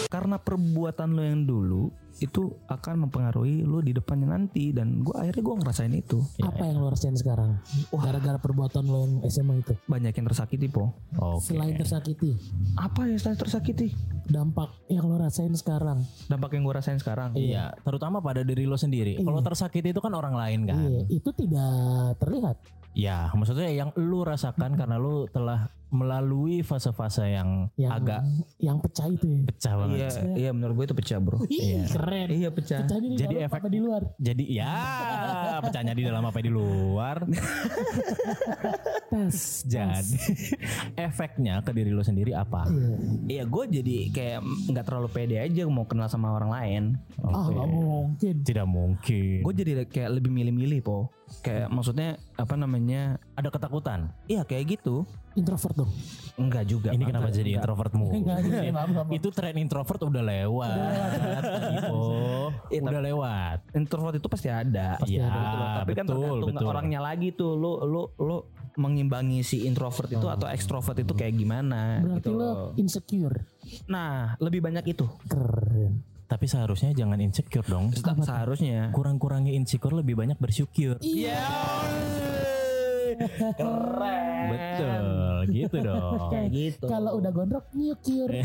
Speaker 2: Karena perbuatan lo yang dulu itu akan mempengaruhi lo di depannya nanti dan gua akhirnya gua ngerasain itu.
Speaker 1: Apa yang lo rasain sekarang? Gara-gara perbuatan lo yang SMA itu.
Speaker 2: Banyak yang tersakiti, Po.
Speaker 3: Oke.
Speaker 1: Selain tersakiti,
Speaker 2: Apa yang saya tersakiti?
Speaker 1: dampak yang lo rasain sekarang.
Speaker 2: Dampak yang gua rasain sekarang.
Speaker 3: Iya, terutama pada diri lo sendiri. Kalau tersakiti itu kan orang lain kan.
Speaker 1: Iya, itu tidak terlihat.
Speaker 3: Ya, maksudnya yang lu rasakan karena lu telah melalui fase-fase yang,
Speaker 1: yang
Speaker 3: agak
Speaker 1: yang pecah itu ya.
Speaker 3: pecah banget.
Speaker 2: Iya, iya menurut gue itu pecah bro.
Speaker 1: Keren.
Speaker 2: Iya pecah.
Speaker 1: Pecah ini di
Speaker 3: Jadi
Speaker 1: dalam
Speaker 3: efek-
Speaker 1: apa di luar.
Speaker 3: Jadi ya pecahnya di dalam apa di luar.
Speaker 1: Tes.
Speaker 3: Jadi efeknya ke diri lo sendiri apa?
Speaker 1: Iya.
Speaker 2: Iya gue jadi kayak nggak terlalu pede aja mau kenal sama orang lain.
Speaker 1: Ah, nggak mungkin.
Speaker 3: Tidak mungkin.
Speaker 2: Gue jadi kayak lebih milih-milih po. Kayak maksudnya apa namanya?
Speaker 3: ada ketakutan.
Speaker 2: Iya kayak gitu.
Speaker 1: Introvert dong.
Speaker 2: Enggak juga.
Speaker 3: Ini kenapa jadi
Speaker 2: Enggak.
Speaker 3: introvertmu?
Speaker 1: Enggak, enggak, maaf, maaf.
Speaker 3: Itu tren introvert udah lewat. Oh,
Speaker 2: Iya,
Speaker 3: udah lewat.
Speaker 2: Introvert itu pasti ada.
Speaker 3: Pasti
Speaker 2: Iya,
Speaker 3: ada.
Speaker 2: betul. Tapi kan
Speaker 3: Betul,
Speaker 2: tergantung
Speaker 3: betul.
Speaker 2: orangnya lagi tuh. Lu lu lu mengimbangi si introvert itu atau ekstrovert itu kayak gimana
Speaker 1: Berarti
Speaker 2: gitu
Speaker 1: lo insecure.
Speaker 2: Nah, lebih banyak itu.
Speaker 1: Keren.
Speaker 3: Tapi seharusnya jangan insecure dong.
Speaker 2: Seharusnya.
Speaker 3: Kurang-kurangi insecure lebih banyak bersyukur.
Speaker 2: Iya. Keren.
Speaker 3: Betul, gitu dong.
Speaker 2: Kayak gitu.
Speaker 1: Kalau udah gondrok nyukur.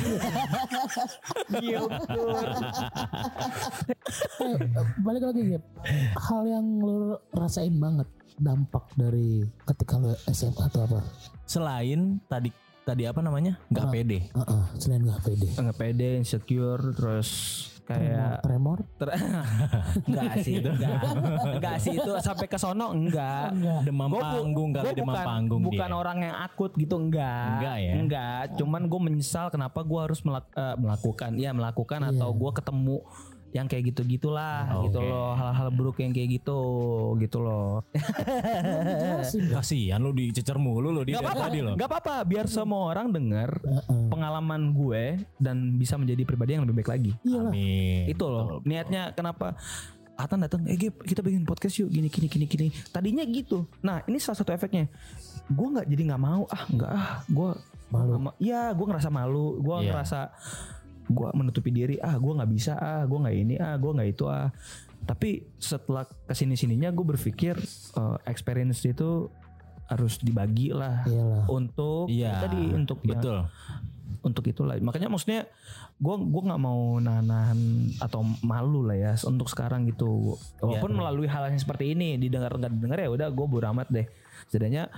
Speaker 1: Eh, balik lagi Gap. Hal yang lo rasain banget dampak dari ketika lo SMA atau apa?
Speaker 3: Selain tadi tadi apa namanya? Nggak
Speaker 1: Ah.
Speaker 3: pede.
Speaker 1: Heeh, selain gak pede.
Speaker 2: Nggak pede, insecure, terus kayak
Speaker 1: Tremor,
Speaker 2: ter enggak sih, enggak. Enggak sih itu sampai ke sono enggak.
Speaker 1: enggak.
Speaker 3: Demam
Speaker 2: Gua
Speaker 3: panggung kali
Speaker 2: gua
Speaker 3: demam
Speaker 2: bukan,
Speaker 3: panggung
Speaker 2: bukan
Speaker 3: dia.
Speaker 2: orang yang akut gitu enggak
Speaker 3: Enggak ya?
Speaker 2: enggak cuman gue menyesal kenapa gue harus melak- eh, melakukan ya melakukan
Speaker 1: Iya.
Speaker 2: atau gue ketemu yang kayak gitu gitulah
Speaker 3: Oke.
Speaker 2: gitu loh. Hal-hal buruk yang kayak gitu gitu loh.
Speaker 3: Kasihan lu dicecer mulu lu di
Speaker 2: nggak apa-apa
Speaker 3: tadi lo.
Speaker 2: nggak apa-apa. Biar semua orang dengar pengalaman gue dan bisa menjadi pribadi yang lebih baik lagi.
Speaker 1: Iyalah.
Speaker 3: Amin.
Speaker 2: itu loh. Niatnya kenapa? Atan datang eh Gip, kita bikin podcast yuk. Gini gini gini gini. Tadinya gitu. Nah ini salah satu efeknya. Gue nggak jadi nggak mau. Ah nggak ah. Gue
Speaker 1: Malu.
Speaker 2: Iya, gue ngerasa malu, gue
Speaker 3: Iya.
Speaker 2: ngerasa gue menutupi diri. Ah, gue nggak bisa. Ah, gue nggak ini. Ah, gue nggak itu. Ah, tapi setelah ke sini sininya gue berpikir eh, experience itu harus dibagi lah
Speaker 1: Iyalah.
Speaker 2: untuk
Speaker 3: Iya.
Speaker 2: tadi untuk
Speaker 3: betul.
Speaker 2: untuk itulah. Makanya maksudnya gue gua nggak mau nahan atau malu lah ya untuk sekarang gitu. Walaupun
Speaker 3: Iya.
Speaker 2: melalui hal yang seperti ini didengar nggak didengar ya udah gue bodo amat deh. Setidaknya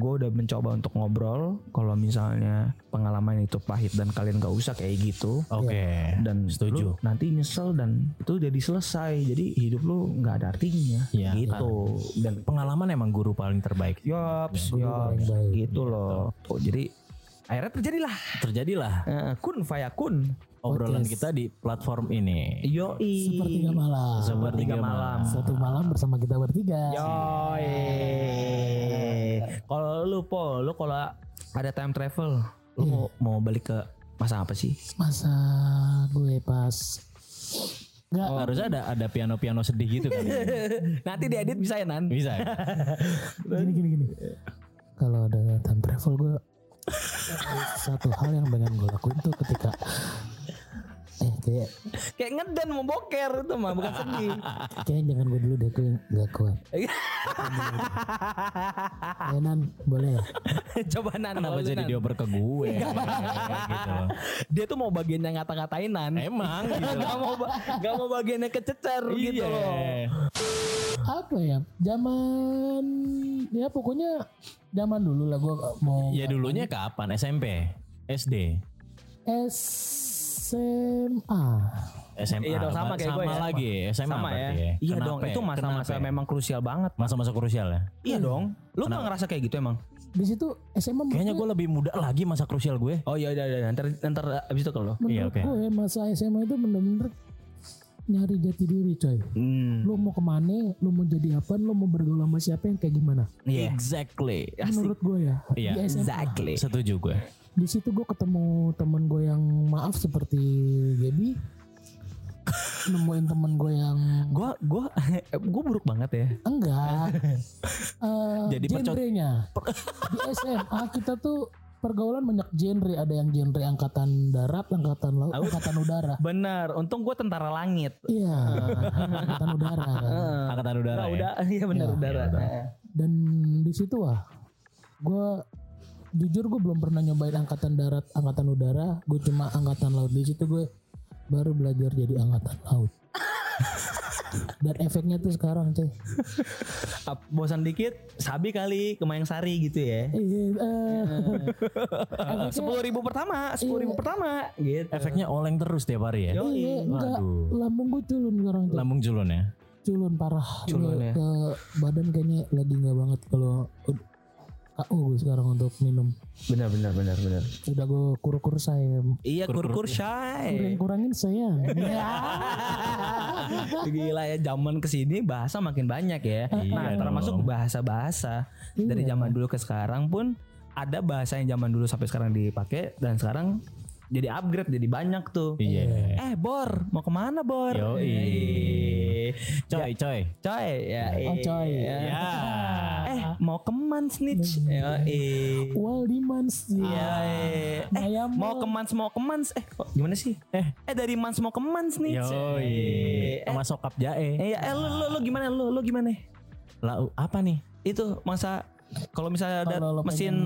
Speaker 2: gue udah mencoba untuk ngobrol kalau misalnya pengalaman itu pahit dan kalian gak usah kayak gitu
Speaker 3: Oke.
Speaker 2: dan
Speaker 3: Setuju.
Speaker 2: lu nanti nyesel dan itu jadi selesai jadi hidup lu nggak ada artinya
Speaker 3: Iya.
Speaker 2: gitu dan
Speaker 3: Pengalaman emang guru paling terbaik.
Speaker 2: yops yops
Speaker 1: paling baik.
Speaker 2: gitu loh oh, jadi akhirnya terjadilah
Speaker 3: Terjadilah
Speaker 2: Eh, kun fayakun
Speaker 3: obrolan
Speaker 1: Podcast.
Speaker 3: kita di platform ini.
Speaker 2: Yoi.
Speaker 1: Sepertiga malam.
Speaker 3: Sepertiga
Speaker 2: malam.
Speaker 3: malam.
Speaker 1: Satu malam bersama kita bertiga.
Speaker 2: Yoi. Kalau lu po, lu kalau ada time travel, lu mau mau balik ke masa apa sih?
Speaker 1: Masa gue pas Nggak,
Speaker 3: Oh, harusnya ada ada piano-piano sedih gitu kan.
Speaker 2: Nanti diedit bisa ya Nan?
Speaker 3: Bisa. ya?
Speaker 1: gini gini gini. Kalau ada time travel gue satu hal yang pengen gue lakuin tuh ketika eh kayak
Speaker 2: Kayak ngedan mau boker itu mah bukan sedih.
Speaker 1: kayak jangan gue dulu deh gue nggak kuat. Eh Nan boleh ya?
Speaker 2: Coba Nan.
Speaker 3: Kenapa jadi
Speaker 2: Nan.
Speaker 3: dioper ke gue? gitu.
Speaker 2: Dia tuh mau bagian yang ngata-ngatain Nan.
Speaker 3: Emang gitu.
Speaker 2: Gak mau gak mau bagiannya kececer gitu
Speaker 3: Iya.
Speaker 2: loh.
Speaker 1: Apa ya? Zaman ya pokoknya zaman dulu lah gue mau
Speaker 3: Ya dulunya kapan? SMP, SD,
Speaker 1: SMA.
Speaker 3: SMA.
Speaker 2: Iya dong, sama kayak gue ya.
Speaker 3: lagi, SMA
Speaker 2: Sama ya.
Speaker 3: berarti
Speaker 2: Iya
Speaker 3: Kenapa
Speaker 2: dong,
Speaker 3: ya?
Speaker 2: itu masa-masa
Speaker 3: Kenapa ya?
Speaker 2: memang krusial banget.
Speaker 3: Masa-masa krusial ya.
Speaker 2: Iya dong. Lu gak ngerasa kayak gitu emang?
Speaker 1: Di situ SMA
Speaker 3: Kayaknya
Speaker 1: gue-
Speaker 3: gue lebih muda lagi masa krusial gue.
Speaker 2: Oh iya iya iya. Ntar ntar abis itu kalau.
Speaker 3: Iya, oke.
Speaker 1: gue masa SMA itu bener-bener nyari jati diri coy.
Speaker 2: Hmm.
Speaker 1: Lu mau ke mana, lu mau jadi apa, lu mau bergaul sama siapa yang kayak gimana.
Speaker 2: Iya.
Speaker 3: Exactly.
Speaker 1: Menurut gue ya.
Speaker 3: Iya,
Speaker 1: SMA.
Speaker 2: Exactly.
Speaker 3: Setuju gue.
Speaker 1: Di situ gue ketemu temen gue yang maaf seperti Gaby. Nemuin temen gue yang
Speaker 2: Gua gua gua buruk banget ya.
Speaker 1: enggak. Eh,
Speaker 3: Jadi percot-
Speaker 1: genrenya. Di SMA kita tuh pergaulan banyak genre. Ada yang genre angkatan darat, angkatan laut, angkatan udara.
Speaker 2: Benar. Untung gua tentara langit.
Speaker 1: Iya, angkatan udara. kan.
Speaker 3: Angkatan udara
Speaker 2: Nah,
Speaker 3: ya.
Speaker 2: udah iya benar
Speaker 1: Iya,
Speaker 2: udara.
Speaker 1: Dan di situ ah, gue jujur gue belum pernah nyobain angkatan darat, angkatan udara. Gue cuma angkatan laut. Di situ gue baru belajar jadi angkatan laut. Dan efeknya tuh sekarang cuy.
Speaker 2: Bosan dikit sabi kali ke Mayang Sari gitu ya
Speaker 1: Iya, eh,
Speaker 2: sepuluh ribu pertama sepuluh ribu pertama gitu
Speaker 3: Efeknya oleng terus tiap hari ya.
Speaker 2: Yoi.
Speaker 1: iya, enggak.
Speaker 3: Waduh.
Speaker 1: Lambung gue culun sekarang tuh.
Speaker 3: Lambung culun ya.
Speaker 1: Culun parah.
Speaker 2: Culun
Speaker 1: Iya,
Speaker 2: ya.
Speaker 1: Ke badan kayaknya lagi nggak banget kalau KO gue sekarang untuk minum.
Speaker 2: benar benar benar benar
Speaker 1: Udah gue kur-kur saya.
Speaker 2: iya kur kur shy
Speaker 1: Kurang-kurangin saya.
Speaker 2: Gila ya zaman ke sini bahasa makin banyak ya. nah
Speaker 3: Iya
Speaker 2: termasuk
Speaker 3: dong.
Speaker 2: bahasa-bahasa dari zaman dulu ke sekarang pun ada bahasa yang zaman dulu sampai sekarang dipakai dan sekarang jadi upgrade jadi banyak tuh.
Speaker 3: Iya.
Speaker 2: Eh Bor mau ke mana Bor?
Speaker 3: Yoi.
Speaker 2: Eh,
Speaker 3: Coy, coy.
Speaker 2: Coy ya.
Speaker 1: Oh, coy.
Speaker 2: ya.
Speaker 3: Ya.
Speaker 2: Eh mau keman snitch? Ya, eh.
Speaker 1: Waldimans.
Speaker 2: Ya, eh. Eh,
Speaker 1: Ayam
Speaker 2: mau ke Mans mau ke Mans eh kok gimana sih
Speaker 3: Eh.
Speaker 2: eh dari Mans mau ke Mans nih
Speaker 3: Yoi.
Speaker 2: eh,
Speaker 3: Sama sokap jae.
Speaker 2: eh, eh lu, lu, lu gimana lu lu gimana
Speaker 3: Lah apa nih?
Speaker 2: itu masa kalau misalnya ada mesin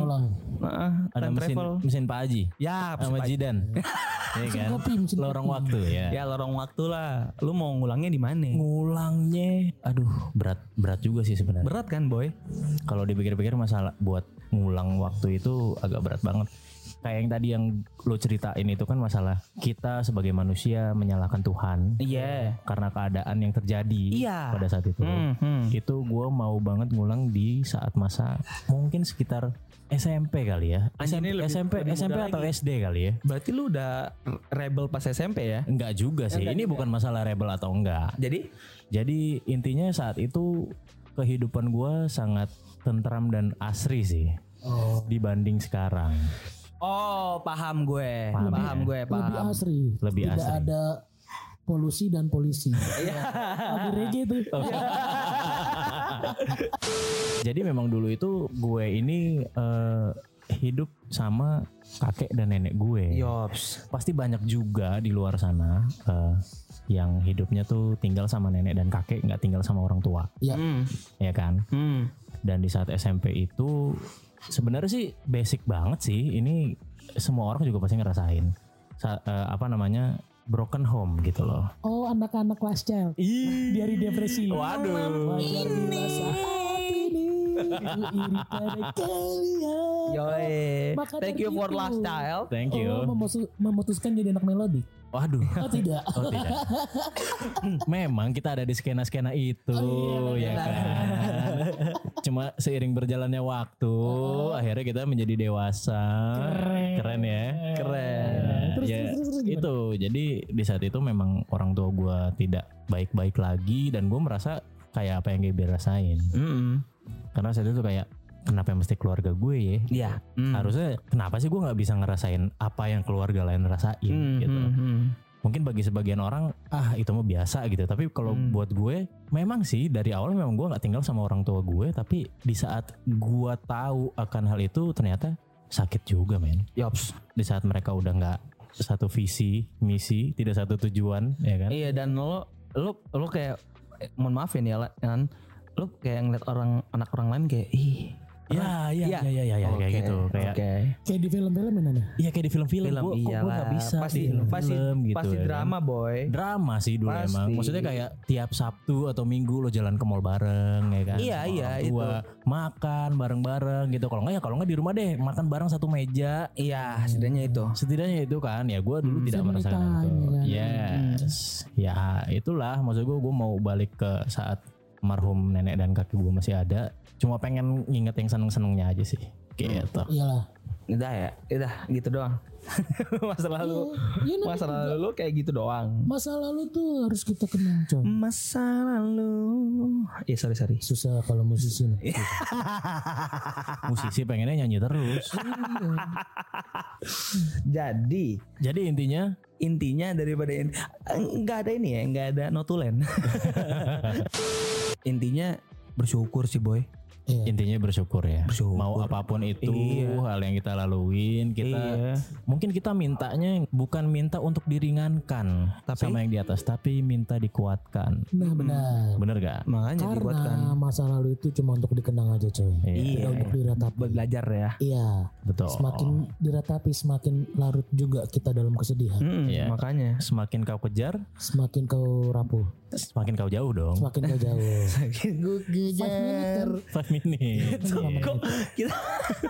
Speaker 3: Ada mesin
Speaker 2: travel
Speaker 3: mesin Pak Haji
Speaker 2: ya
Speaker 3: sama
Speaker 2: pasti-
Speaker 3: Jidan. Iya kan?
Speaker 1: kopi, mesin
Speaker 3: Lorong
Speaker 1: kopi.
Speaker 3: waktu ya.
Speaker 2: ya lorong waktu lah lu mau ngulangnya di mana
Speaker 3: Ngulangnya aduh berat berat juga sih sebenarnya.
Speaker 2: berat kan boy
Speaker 3: Kalau dipikir-pikir masalah buat ngulang waktu itu agak berat banget. Kayak yang tadi yang lo ceritain itu kan masalah kita sebagai manusia menyalahkan Tuhan
Speaker 2: iya
Speaker 3: karena keadaan yang terjadi
Speaker 2: Iya.
Speaker 3: pada saat itu.
Speaker 2: Hmm, hmm.
Speaker 3: Itu gue mau banget ngulang di saat masa mungkin sekitar SMP kali ya. SMP,
Speaker 2: lebih-
Speaker 3: SMP,
Speaker 2: lebih
Speaker 3: SMP atau
Speaker 2: lagi.
Speaker 3: SD kali ya.
Speaker 2: berarti lu udah rebel pas SMP ya
Speaker 3: Enggak juga sih. Ini bukan masalah rebel atau enggak.
Speaker 2: jadi
Speaker 3: Jadi intinya saat itu kehidupan gua sangat tentram dan asri sih
Speaker 1: Oh.
Speaker 3: dibanding sekarang.
Speaker 2: Oh paham gue paham,
Speaker 3: Paham ya?
Speaker 2: gue
Speaker 1: Lebih
Speaker 2: paham
Speaker 1: asri.
Speaker 3: Lebih
Speaker 1: Tidak
Speaker 3: asri.
Speaker 1: ada polusi dan polisi. Lagu reggae tuh.
Speaker 3: Jadi memang dulu itu gue ini eh, hidup sama kakek dan nenek gue.
Speaker 2: yops
Speaker 3: Pasti banyak juga di luar sana eh, yang hidupnya tuh tinggal sama nenek dan kakek nggak tinggal sama orang tua,
Speaker 1: Ya.
Speaker 2: hmm.
Speaker 3: ya kan?
Speaker 2: Hmm.
Speaker 3: Dan di saat SMP itu sebenarnya sih basic banget sih. Ini semua orang juga pasti ngerasain. Sa- eh, apa namanya broken home gitu loh.
Speaker 1: Oh anak-anak last child. Dari depresi.
Speaker 3: Waduh.
Speaker 1: Wajar ini.
Speaker 2: Yoi.
Speaker 1: Maka
Speaker 2: Thank you for
Speaker 1: itu.
Speaker 2: last child.
Speaker 3: Thank you.
Speaker 1: Oh, memutus- memutuskan jadi anak melodi.
Speaker 3: Waduh.
Speaker 1: Oh tidak.
Speaker 3: Oh tidak. Memang kita ada di skena-skena itu,
Speaker 1: Oh, iya,
Speaker 3: ya kan. Cuma seiring berjalannya waktu, akhirnya kita menjadi dewasa. Keren, ya. Keren.
Speaker 1: Terus,
Speaker 3: ya,
Speaker 1: terus, terus,
Speaker 3: itu. Jadi di saat itu memang orang tua gua tidak baik-baik lagi dan gue merasa kayak apa yang gue rasain.
Speaker 2: Mm
Speaker 3: Karena saat itu kayak kenapa mesti keluarga gue ya?
Speaker 2: Iya. Mm.
Speaker 3: Harusnya kenapa sih gue nggak bisa ngerasain apa yang keluarga lain rasain
Speaker 2: Hmm,
Speaker 3: gitu
Speaker 2: hmm, hmm.
Speaker 3: Mungkin bagi sebagian orang ah itu mah biasa gitu tapi kalau
Speaker 2: Hmm.
Speaker 3: buat gue memang sih dari awal memang gue nggak tinggal sama orang tua gue tapi di saat gue tahu akan hal itu ternyata sakit juga men
Speaker 2: Yops.
Speaker 3: di saat mereka udah nggak satu visi misi tidak satu tujuan ya kan
Speaker 2: Iya dan lo lo lo kayak eh, mohon maaf ya nih ya kan lo kayak ngeliat orang anak orang lain kayak ih
Speaker 3: ya ya
Speaker 2: Iya.
Speaker 3: ya ya ya, ya, kayak gitu kayak.
Speaker 1: Kayak di film-film ya Nana?
Speaker 3: iya kayak di film-film
Speaker 2: film
Speaker 3: gue kok gue
Speaker 2: iyalah
Speaker 3: nggak bisa
Speaker 2: pasti
Speaker 3: di film,
Speaker 2: pasti
Speaker 3: gitu
Speaker 2: pasti
Speaker 3: ya kan.
Speaker 2: drama boy
Speaker 3: drama sih dulu
Speaker 2: Pasti.
Speaker 3: emang maksudnya kayak tiap Sabtu atau Minggu lo jalan ke mall bareng ya kan
Speaker 2: Iya, iya,
Speaker 3: tua, makan bareng-bareng gitu kalau nggak ya kalau nggak di rumah deh makan bareng satu meja
Speaker 2: iya setidaknya itu
Speaker 3: setidaknya itu kan ya gue dulu
Speaker 2: Hmm.
Speaker 3: tidak merasakan itu
Speaker 1: ya kan?
Speaker 3: yes ya itulah maksud gue gue mau balik ke saat marhum nenek dan kakek gue masih ada cuma pengen nginget yang seneng-senengnya aja sih gitu
Speaker 1: Iyalah.
Speaker 2: Udah ya? Udah gitu doang. Masa lalu
Speaker 1: Iya, Nana.
Speaker 2: masa lalu lu kayak gitu doang.
Speaker 1: Masa lalu tuh harus kita kenang coy.
Speaker 2: masa lalu. Ya sorry sorry.
Speaker 1: Susah kalau musisi nih.
Speaker 3: musisi pengennya nyanyi terus.
Speaker 2: Jadi.
Speaker 3: Jadi intinya?
Speaker 2: Intinya daripada in- nggak ada ini ya nggak ada notulen. Intinya bersyukur sih boy
Speaker 1: Iya.
Speaker 3: intinya bersyukur ya.
Speaker 2: Bersyukur.
Speaker 3: Mau apa pun itu
Speaker 2: Iya.
Speaker 3: hal yang kita laluin, kita
Speaker 2: Iya.
Speaker 3: mungkin kita mintanya bukan minta untuk diringankan
Speaker 2: Tapi?
Speaker 3: sama yang di atas, tapi minta dikuatkan.
Speaker 1: Nah benar.
Speaker 3: Bener gak?
Speaker 2: Makanya
Speaker 1: Karena masa lalu itu cuma untuk dikenang aja coy.
Speaker 3: Iya.
Speaker 2: Iya.
Speaker 1: Tidak untuk diratapi.
Speaker 2: buat belajar ya.
Speaker 1: Iya.
Speaker 3: Betul.
Speaker 1: Semakin diratapi semakin larut juga kita dalam kesedihan.
Speaker 2: Mm-mm,
Speaker 3: Iya.
Speaker 2: Makanya.
Speaker 3: Semakin kau kejar,
Speaker 1: Semakin kau rapuh,
Speaker 3: semakin kau jauh dong.
Speaker 1: semakin kau jauh.
Speaker 2: Gue kejar.
Speaker 3: Five minutes. Iya.
Speaker 2: Kok kita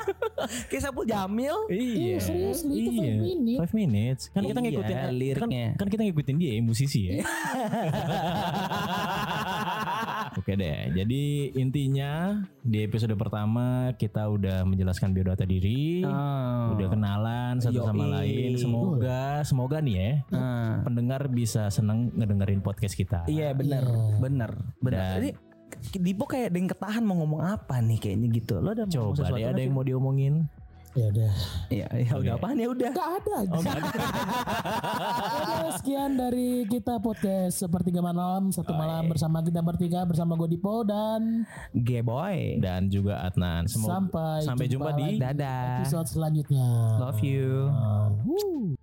Speaker 2: kayak Sapu Jamil?
Speaker 3: Iya.
Speaker 1: serius, itu five
Speaker 3: Iya.
Speaker 1: minutes.
Speaker 3: Five minutes. Kan kita
Speaker 2: Iya,
Speaker 3: ngikutin kan,
Speaker 2: liriknya.
Speaker 3: kan kita ngikutin dia ya, musisi ya. Oke deh. Jadi intinya di episode pertama kita udah menjelaskan biodata diri,
Speaker 2: Oh.
Speaker 3: udah kenalan satu sama
Speaker 2: Yoi.
Speaker 3: lain. Semoga semoga nih ya
Speaker 2: Ah.
Speaker 3: pendengar bisa seneng ngedengerin podcast kita.
Speaker 2: Iya benar,
Speaker 1: Iya.
Speaker 2: benar, benar. Jadi Dipo kayak ada yang ketahan mau ngomong apa nih kayaknya gitu. Lo udah mau ngomong
Speaker 3: Coba
Speaker 2: sesuatu
Speaker 3: deh ada yang
Speaker 2: sih?
Speaker 3: mau diomongin.
Speaker 1: Ya udah.
Speaker 2: Iya, ya udah apaan ya udah.
Speaker 1: Gak ada aja.
Speaker 3: Oh, nggak ada.
Speaker 1: Oke, sekian dari kita podcast sepertiga malam satu malam bersama kita bertiga bersama gue Dipo dan
Speaker 2: Gay boy.
Speaker 3: Dan juga Adnan. Semoga
Speaker 1: sampai
Speaker 3: sampai jumpa di
Speaker 1: lagi
Speaker 2: Dadah.
Speaker 1: episode selanjutnya.
Speaker 2: Love you.
Speaker 1: Uh, woo.